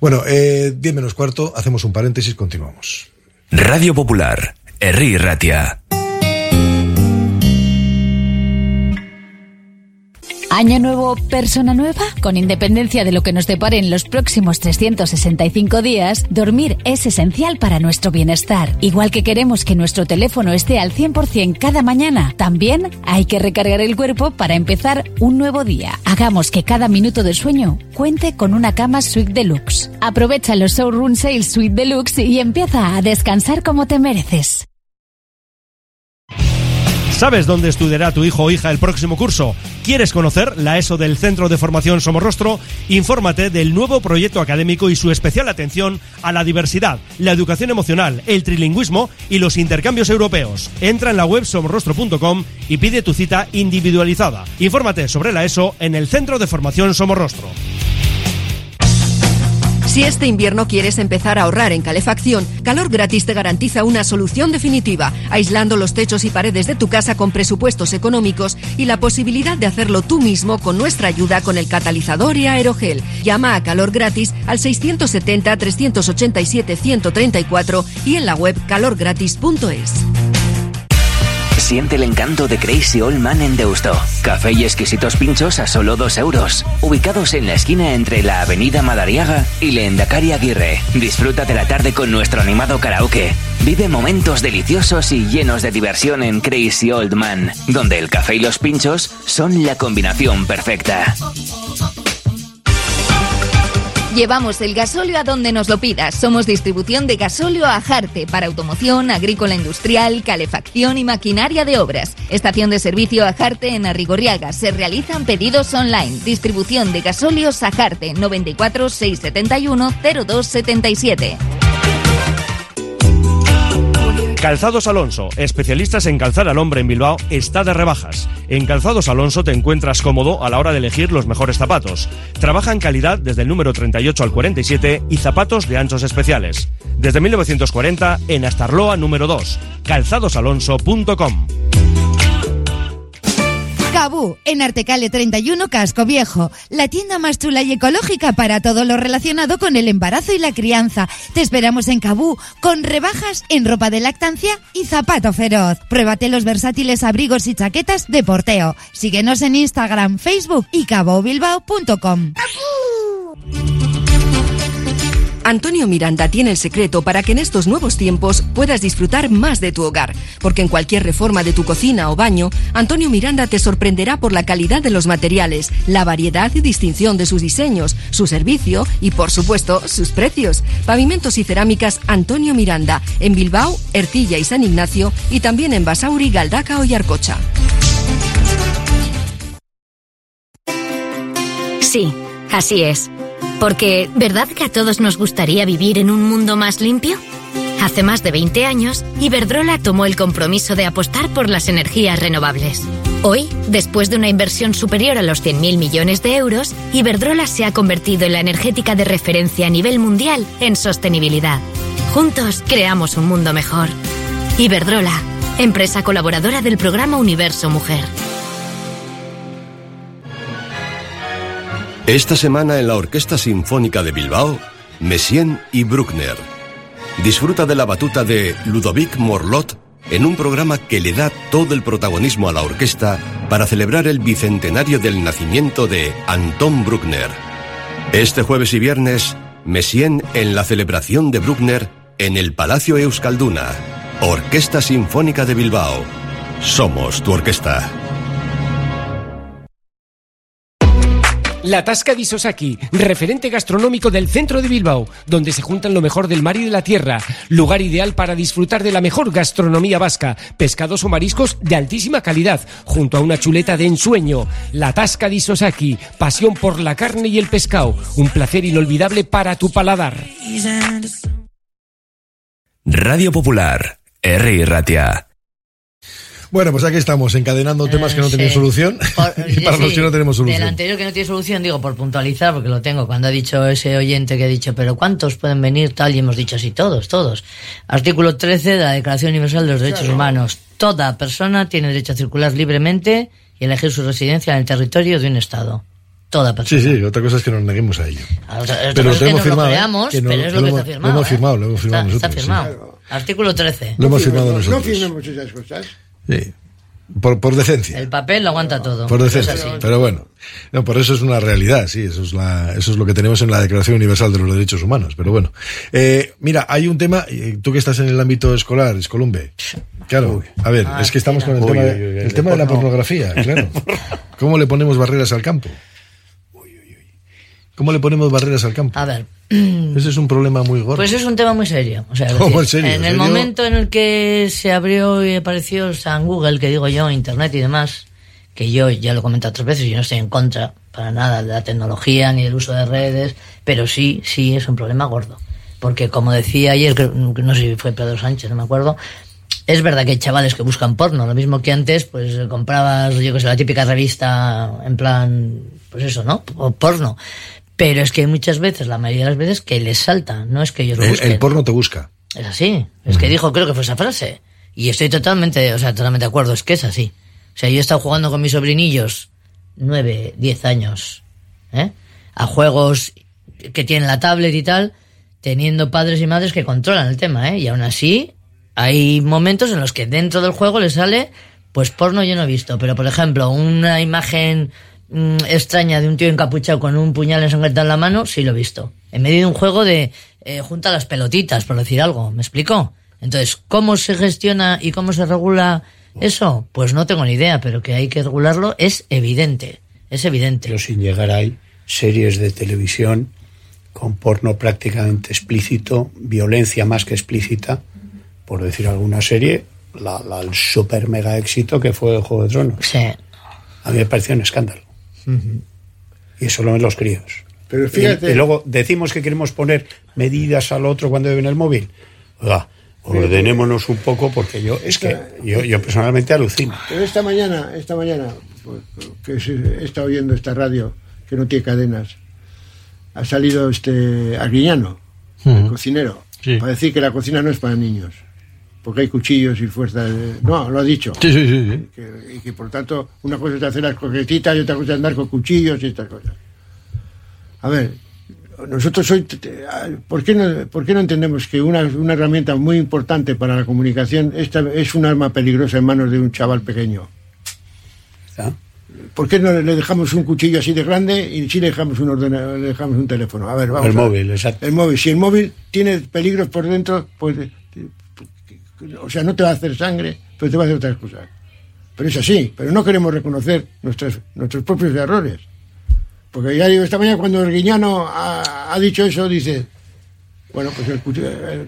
Bueno, eh, 10 menos cuarto, hacemos un paréntesis, continuamos. Radio Popular, Herri Ratia. Año nuevo, persona nueva. Con independencia de lo que nos depare en los próximos 365 días, dormir es esencial para nuestro bienestar. Igual que queremos que nuestro teléfono esté al 100% cada mañana, también hay que recargar el cuerpo para empezar un nuevo día. Hagamos que cada minuto de sueño cuente con una cama Suite Deluxe. Aprovecha los Showroom Sales Suite Deluxe y empieza a descansar como te mereces. ¿Sabes dónde estudiará tu hijo o hija el próximo curso? ¿Quieres conocer la ESO del Centro de Formación Somorrostro? Infórmate del nuevo proyecto académico y su especial atención a la diversidad, la educación emocional, el trilingüismo y los intercambios europeos. Entra en la web somorrostro.com y pide tu cita individualizada. Infórmate sobre la ESO en el Centro de Formación Somorrostro. Si este invierno quieres empezar a ahorrar en calefacción, Calor Gratis te garantiza una solución definitiva, aislando los techos y paredes de tu casa con presupuestos económicos y la posibilidad de hacerlo tú mismo con nuestra ayuda con el catalizador y aerogel. Llama a Calor Gratis al 670-387-134 y en la web calorgratis.es. Siente el encanto de Crazy Old Man en Deusto. Café y exquisitos pinchos a solo 2 euros. Ubicados en la esquina entre la avenida Madariaga y Lehendakari Aguirre. Disfruta de la tarde con nuestro animado karaoke. Vive momentos deliciosos y llenos de diversión en Crazy Old Man, donde el café y los pinchos son la combinación perfecta. Llevamos el gasóleo a donde nos lo pidas. Somos distribución de gasóleo a Jarte para automoción, agrícola industrial, calefacción y maquinaria de obras. Estación de servicio a Jarte en Arrigorriaga. Se realizan pedidos online. Distribución de gasóleo a Jarte 94 671 0277. Calzados Alonso, especialistas en calzar al hombre en Bilbao, está de rebajas. En Calzados Alonso te encuentras cómodo a la hora de elegir los mejores zapatos. Trabaja en calidad desde el número 38 al 47 y zapatos de anchos especiales. Desde 1940 en Astarloa número 2, calzadosalonso.com. Cabú, en Artecale 31 Casco Viejo, la tienda más chula y ecológica para todo lo relacionado con el embarazo y la crianza. Te esperamos en Cabú, con rebajas en ropa de lactancia y zapato feroz. Pruébate los versátiles abrigos y chaquetas de porteo. Síguenos en Instagram, Facebook y cabobilbao.com. Antonio Miranda tiene el secreto para que en estos nuevos tiempos puedas disfrutar más de tu hogar, porque en cualquier reforma de tu cocina o baño, Antonio Miranda te sorprenderá por la calidad de los materiales, la variedad y distinción de sus diseños, su servicio y, por supuesto, sus precios. Pavimentos y cerámicas Antonio Miranda, en Bilbao, Ercilla y San Ignacio, y también en Basauri, Galdaca y Arcocha. Sí, así es. Porque, ¿verdad que a todos nos gustaría vivir en un mundo más limpio? Hace más de 20 años, Iberdrola tomó el compromiso de apostar por las energías renovables. Hoy, después de una inversión superior a los 100.000 millones de euros, Iberdrola se ha convertido en la energética de referencia a nivel mundial en sostenibilidad. Juntos creamos un mundo mejor. Iberdrola, empresa colaboradora del programa Universo Mujer. Esta semana en la Orquesta Sinfónica de Bilbao, Messien y Bruckner. Disfruta de la batuta de Ludovic Morlot en un programa que le da todo el protagonismo a la orquesta para celebrar el bicentenario del nacimiento de Anton Bruckner. Este jueves y viernes, Messien en la celebración de Bruckner en el Palacio Euskalduna. Orquesta Sinfónica de Bilbao. Somos tu orquesta. La Tasca di Sosaki, referente gastronómico del centro de Bilbao, donde se juntan lo mejor del mar y de la tierra. Lugar ideal para disfrutar de la mejor gastronomía vasca, pescados o mariscos de altísima calidad, junto a una chuleta de ensueño. La Tasca di Sosaki, pasión por la carne y el pescado, un placer inolvidable para tu paladar. Radio Popular, R. Ratia. Bueno, pues aquí estamos, encadenando temas que no Eh, tenían sí. solución Por- y para sí, los que no tenemos Del solución. anterior que no tiene solución, digo, por puntualizar, porque lo tengo. Cuando ha dicho ese oyente que ha dicho, pero ¿cuántos pueden venir? Tal, y hemos dicho, sí, todos, todos. Artículo 13 de la Declaración Universal de los Derechos Claro. Humanos. Toda persona tiene derecho a circular libremente y elegir su residencia en el territorio de un Estado. Toda persona. Sí, sí, otra cosa es que nos neguemos a ello. Ah, o sea, otra Pero lo no lo firmado, ¿eh? no- pero es lo que hemos- está firmado. Lo hemos ¿eh? firmado, lo hemos firmado Está, está nosotros. sí. firmado. Artículo 13. Lo hemos firmado No nosotros. firmemos esas cosas. Sí. Por, por decencia. El papel lo aguanta todo. Por decencia. así. Pero bueno, no, por eso es una realidad, sí, eso es, la, eso es lo que tenemos en la Declaración Universal de los Derechos Humanos. Pero bueno, Eh, mira, hay un tema, eh, tú que estás en el ámbito escolar, Escolumbe. Claro, a ver, Ah, es que estamos con el Uy, tema, uy, de, uy, el el de tema de la porno. pornografía, claro. ¿Cómo le ponemos barreras al campo? ¿Cómo le ponemos barreras al campo? A ver. Ese es un problema muy gordo. Pues es un tema muy serio. O sea, es ¿Cómo decir, en serio? En ¿En el serio? momento en el que se abrió y apareció San Google, que digo yo, Internet y demás, que yo ya lo he comentado otras veces, yo no estoy en contra para nada de la tecnología ni del uso de redes, pero sí, sí es un problema gordo. Porque como decía ayer, que- no sé si fue Pedro Sánchez, no me acuerdo, es verdad que hay chavales que buscan porno, lo mismo que antes, pues comprabas, yo que sé, la típica revista en plan, pues eso, ¿no? O porno. Pero es que muchas veces, la mayoría de las veces, que les salta, no es que ellos lo el, busquen. el porno te busca. Es así. Es que dijo, creo que fue esa frase. Y estoy totalmente, o sea, totalmente de acuerdo. Es que es así. O sea, yo he estado jugando con mis sobrinillos, nueve, diez años, ¿eh? A juegos que tienen la tablet y tal, teniendo padres y madres que controlan el tema, ¿eh? Y aún así, hay momentos en los que dentro del juego le sale, pues porno yo no he visto. Pero, por ejemplo, una imagen mm, extraña de un tío encapuchado con un puñal ensangrentado en la mano, sí lo he visto. En medio de un juego de eh, junta las pelotitas, por decir algo. ¿Me explico? Entonces, ¿cómo se gestiona y cómo se regula eso? Pues no tengo ni idea, pero que hay que regularlo es evidente. Es evidente. Pero sin llegar ahí, series de televisión con porno prácticamente explícito, violencia más que explícita, por decir alguna serie, la, la- el super mega éxito que fue Juego de Tronos. Sí. A mí me pareció un escándalo. Y eso lo ven los críos. Pero fíjate- Y, luego decimos que queremos poner medidas al otro cuando ven el móvil. Oiga, ordenémonos un poco porque yo, es que yo, yo personalmente alucino. Pero esta mañana, esta mañana, pues, que he estado oyendo esta radio, que no tiene cadenas, ha salido este Arguiñano, el cocinero, Sí. para decir que la cocina no es para niños, porque hay cuchillos y fuerza de... No, lo ha dicho. Sí, sí, sí, sí. Que- y que por tanto, una cosa es hacer las coquetitas y otra cosa es andar con cuchillos y estas cosas. A ver, nosotros hoy, ah, ¿por qué no, por qué no entendemos que una, una herramienta muy importante para la comunicación esta, es un arma peligrosa en manos de un chaval pequeño? ¿Por qué no le dejamos un cuchillo así de grande y si le dejamos un ordenador, le dejamos un teléfono? A ver, vamos. El a móvil, exacto. El móvil. Si el móvil tiene peligros por dentro, pues. O sea, no te va a hacer sangre, pero te va a hacer otras cosas. Pero es así. Pero no queremos reconocer nuestros, nuestros propios errores. Porque ya digo, esta mañana cuando el Guiñano ha, ha dicho eso, dice. Bueno, pues el cuchillo- eh,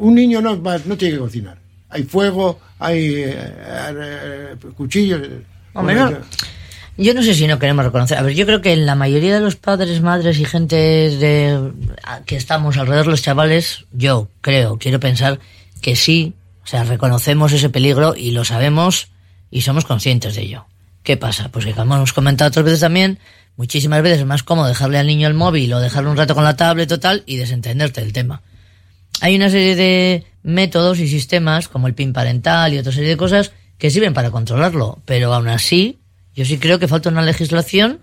un niño no, va- no tiene que cocinar. Hay fuego, hay eh, eh, cuchillos. eh, Hombre, no. Yo no sé si no queremos reconocer. A ver, yo creo que la mayoría de los padres, madres y gente de que estamos alrededor de los chavales, yo creo, quiero pensar que sí, o sea, reconocemos ese peligro y lo sabemos y somos conscientes de ello. ¿Qué pasa? Pues que como hemos comentado otras veces también, muchísimas veces es más cómodo dejarle al niño el móvil o dejarle un rato con la tablet total y desentenderte del tema. Hay una serie de métodos y sistemas, como el PIN parental y otra serie de cosas, que sirven para controlarlo, pero aún así, yo sí creo que falta una legislación,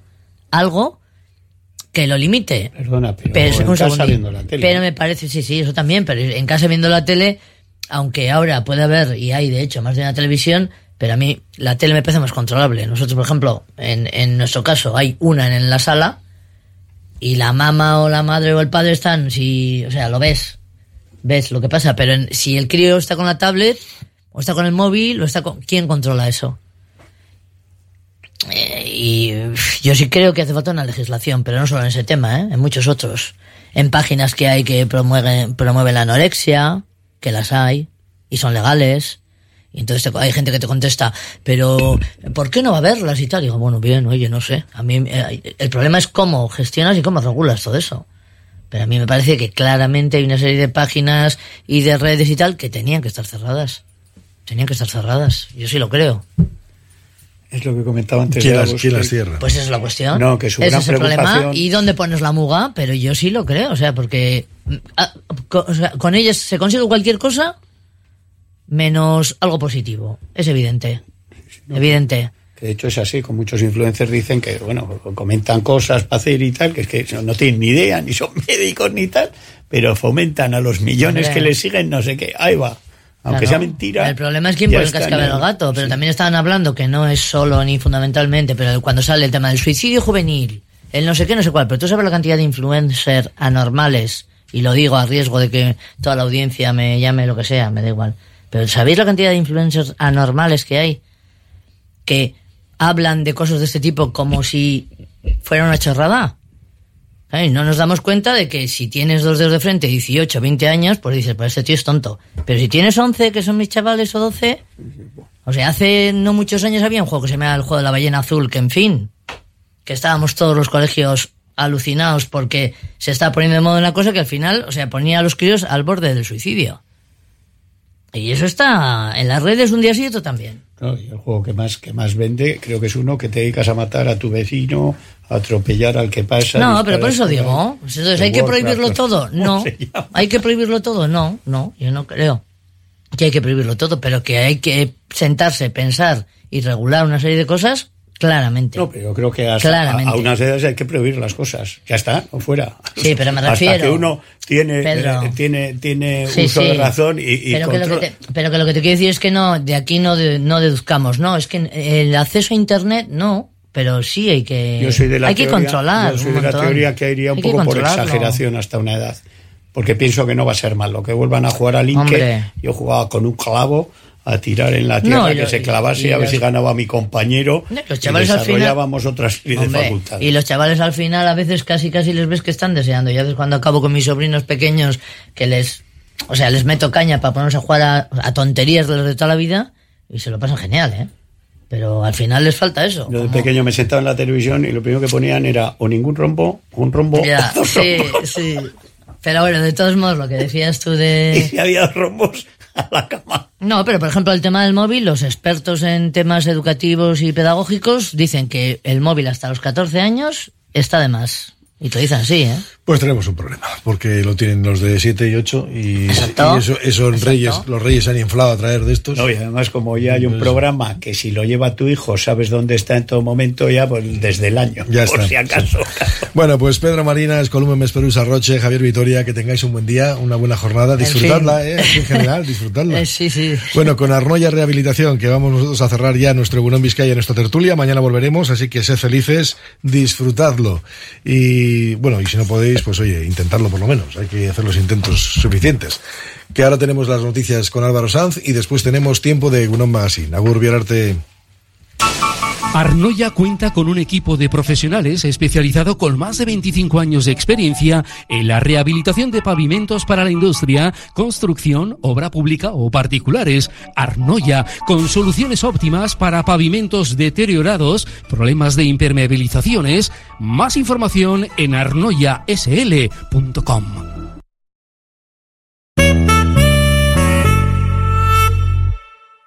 algo que lo limite. Perdona, pero, Pero, en casa viendo la tele. Pero me parece, sí, sí, eso también, pero en casa viendo la tele, aunque ahora puede haber, y hay de hecho más de una televisión, pero a mí la tele me parece más controlable. Nosotros, por ejemplo, en, en nuestro caso, hay una en, la sala, y la mamá o la madre o el padre están, si, o sea, lo ves, ves lo que pasa, pero en- si el crío está con la tablet, o está con el móvil, o está con... ¿Quién controla eso? Eh, y yo sí creo que hace falta una legislación, pero no solo en ese tema, ¿eh? en muchos otros. En páginas que hay que promueven, promueven la anorexia, que las hay, y son legales. Y entonces te- hay gente que te contesta, pero ¿por qué no va a verlas y tal? Y digo, bueno, bien, oye, no sé. A mí eh, el problema es cómo gestionas y cómo regulas todo eso. Pero a mí me parece que claramente hay una serie de páginas y de redes y tal que tenían que estar cerradas. Tenían que estar cerradas. Yo sí lo creo. Es lo que comentaba antes. ¿Quién las- quién que- las cierra? Pues esa es la cuestión. No, que su Ese gran es el problema. ¿Y dónde pones la muga? Pero yo sí lo creo, o sea, porque ah, co- o sea, con ellas se consigue cualquier cosa menos algo positivo. Es evidente. Evidente. Que de hecho es así, con muchos influencers dicen que, bueno, comentan cosas para hacer y tal, que es que no- tienen ni idea, ni son médicos ni tal, pero fomentan a los millones que les siguen, no sé qué, ahí va. Aunque Claro. sea mentira. El problema es quién pone el cascabel el- al gato, pero también estaban hablando que no es solo ni fundamentalmente, pero cuando sale el tema del suicidio juvenil, el no sé qué, no sé cuál, pero tú sabes la cantidad de influencers anormales, y lo digo a riesgo de que toda la audiencia me llame lo que sea, me da igual, pero ¿sabéis la cantidad de influencers anormales que hay? Que hablan de cosas de este tipo como si fuera una chorrada. No nos damos cuenta de que si tienes dos dedos de frente, 18, 20 años, pues dices, pues este tío es tonto. Pero si tienes 11, que son mis chavales, o 12, o sea, hace no muchos años había un juego que se llama el juego de la ballena azul, que en fin, que estábamos todos los colegios alucinados porque se estaba poniendo de moda una cosa que al final, o sea, ponía a los críos al borde del suicidio. Y eso está en las redes un día sí y otro también. Y el juego que más, que más vende creo que es uno que te dedicas a matar a tu vecino, a atropellar al que pasa. No, pero por eso digo, pues entonces hay que prohibirlo todo. No, hay que prohibirlo todo. No, no, yo no creo que hay que prohibirlo todo, pero que hay que sentarse, pensar y regular una serie de cosas, claramente. No, pero yo creo que hasta- a, a unas edades hay que prohibir las cosas. Ya está, o fuera. Sí, pero me Hasta refiero- que uno tiene, Pedro. eh, tiene, tiene Sí, uso sí. de razón y, y pero, que lo que te, pero que lo que te quiero decir es que no, de aquí no, de- no deduzcamos, no, es que el acceso a Internet no, pero sí hay que, Yo soy de la hay que controlar. yo soy un de la teoría que iría un Hay poco por exageración hasta una edad. Porque pienso que no va a ser malo. Que vuelvan a jugar Inque. Hombre. Yo jugaba con un clavo a tirar en la tierra No, que lo- se clavase y- y a ver los- si ganaba mi compañero. Los y chavales al final- desarrollábamos otra serie de Hombre, facultades. y los chavales al final a veces casi casi les ves que están deseando. Ya ves cuando acabo con mis sobrinos pequeños que les, o sea, les meto caña para ponerse a jugar a, a tonterías de los de toda la vida y se lo pasan genial, ¿eh? Pero al final les falta eso. Yo de pequeño me sentaba en la televisión y lo primero que ponían era o ningún rombo, o un rombo, Ya, o dos sí, rombos. sí. Pero bueno, de todos modos, lo que decías tú de... Y si había rombos, No, pero por ejemplo el tema del móvil, los expertos en temas educativos y pedagógicos dicen que el móvil hasta los 14 años está de más. Y te dicen así, ¿eh? Pues tenemos un problema, porque lo tienen los de 7 y 8 y, eso, esos reyes, los reyes se han inflado a traer de estos. No, y además como ya hay un Entonces- programa que si lo lleva tu hijo sabes dónde está en todo momento ya pues desde el año, Ya por está. si acaso. Bueno, pues Pedro Marinas, Columna Mesperusa Roche, Javier Vitoria, que tengáis un buen día, una buena jornada, disfrutadla, fin. ¿eh? En general, disfrutadla. Eh, sí, sí. Bueno, con Arnoya Rehabilitación, que vamos nosotros a cerrar ya nuestro Gunón Vizcaya, nuestra tertulia. Mañana volveremos, así que sed felices, disfrutadlo. Y bueno, y si no podéis, pues oye, intentarlo por lo menos. Hay que hacer los intentos suficientes. Que ahora tenemos las noticias con Álvaro Sanz y después tenemos tiempo de Gunón Magazine. Agur Viararte. Arnoya cuenta con un equipo de profesionales especializado con más de 25 años de experiencia en la rehabilitación de pavimentos para la industria, construcción, obra pública o particulares. Arnoya, con soluciones óptimas para pavimentos deteriorados, problemas de impermeabilizaciones. Más información en arnoyasl.com.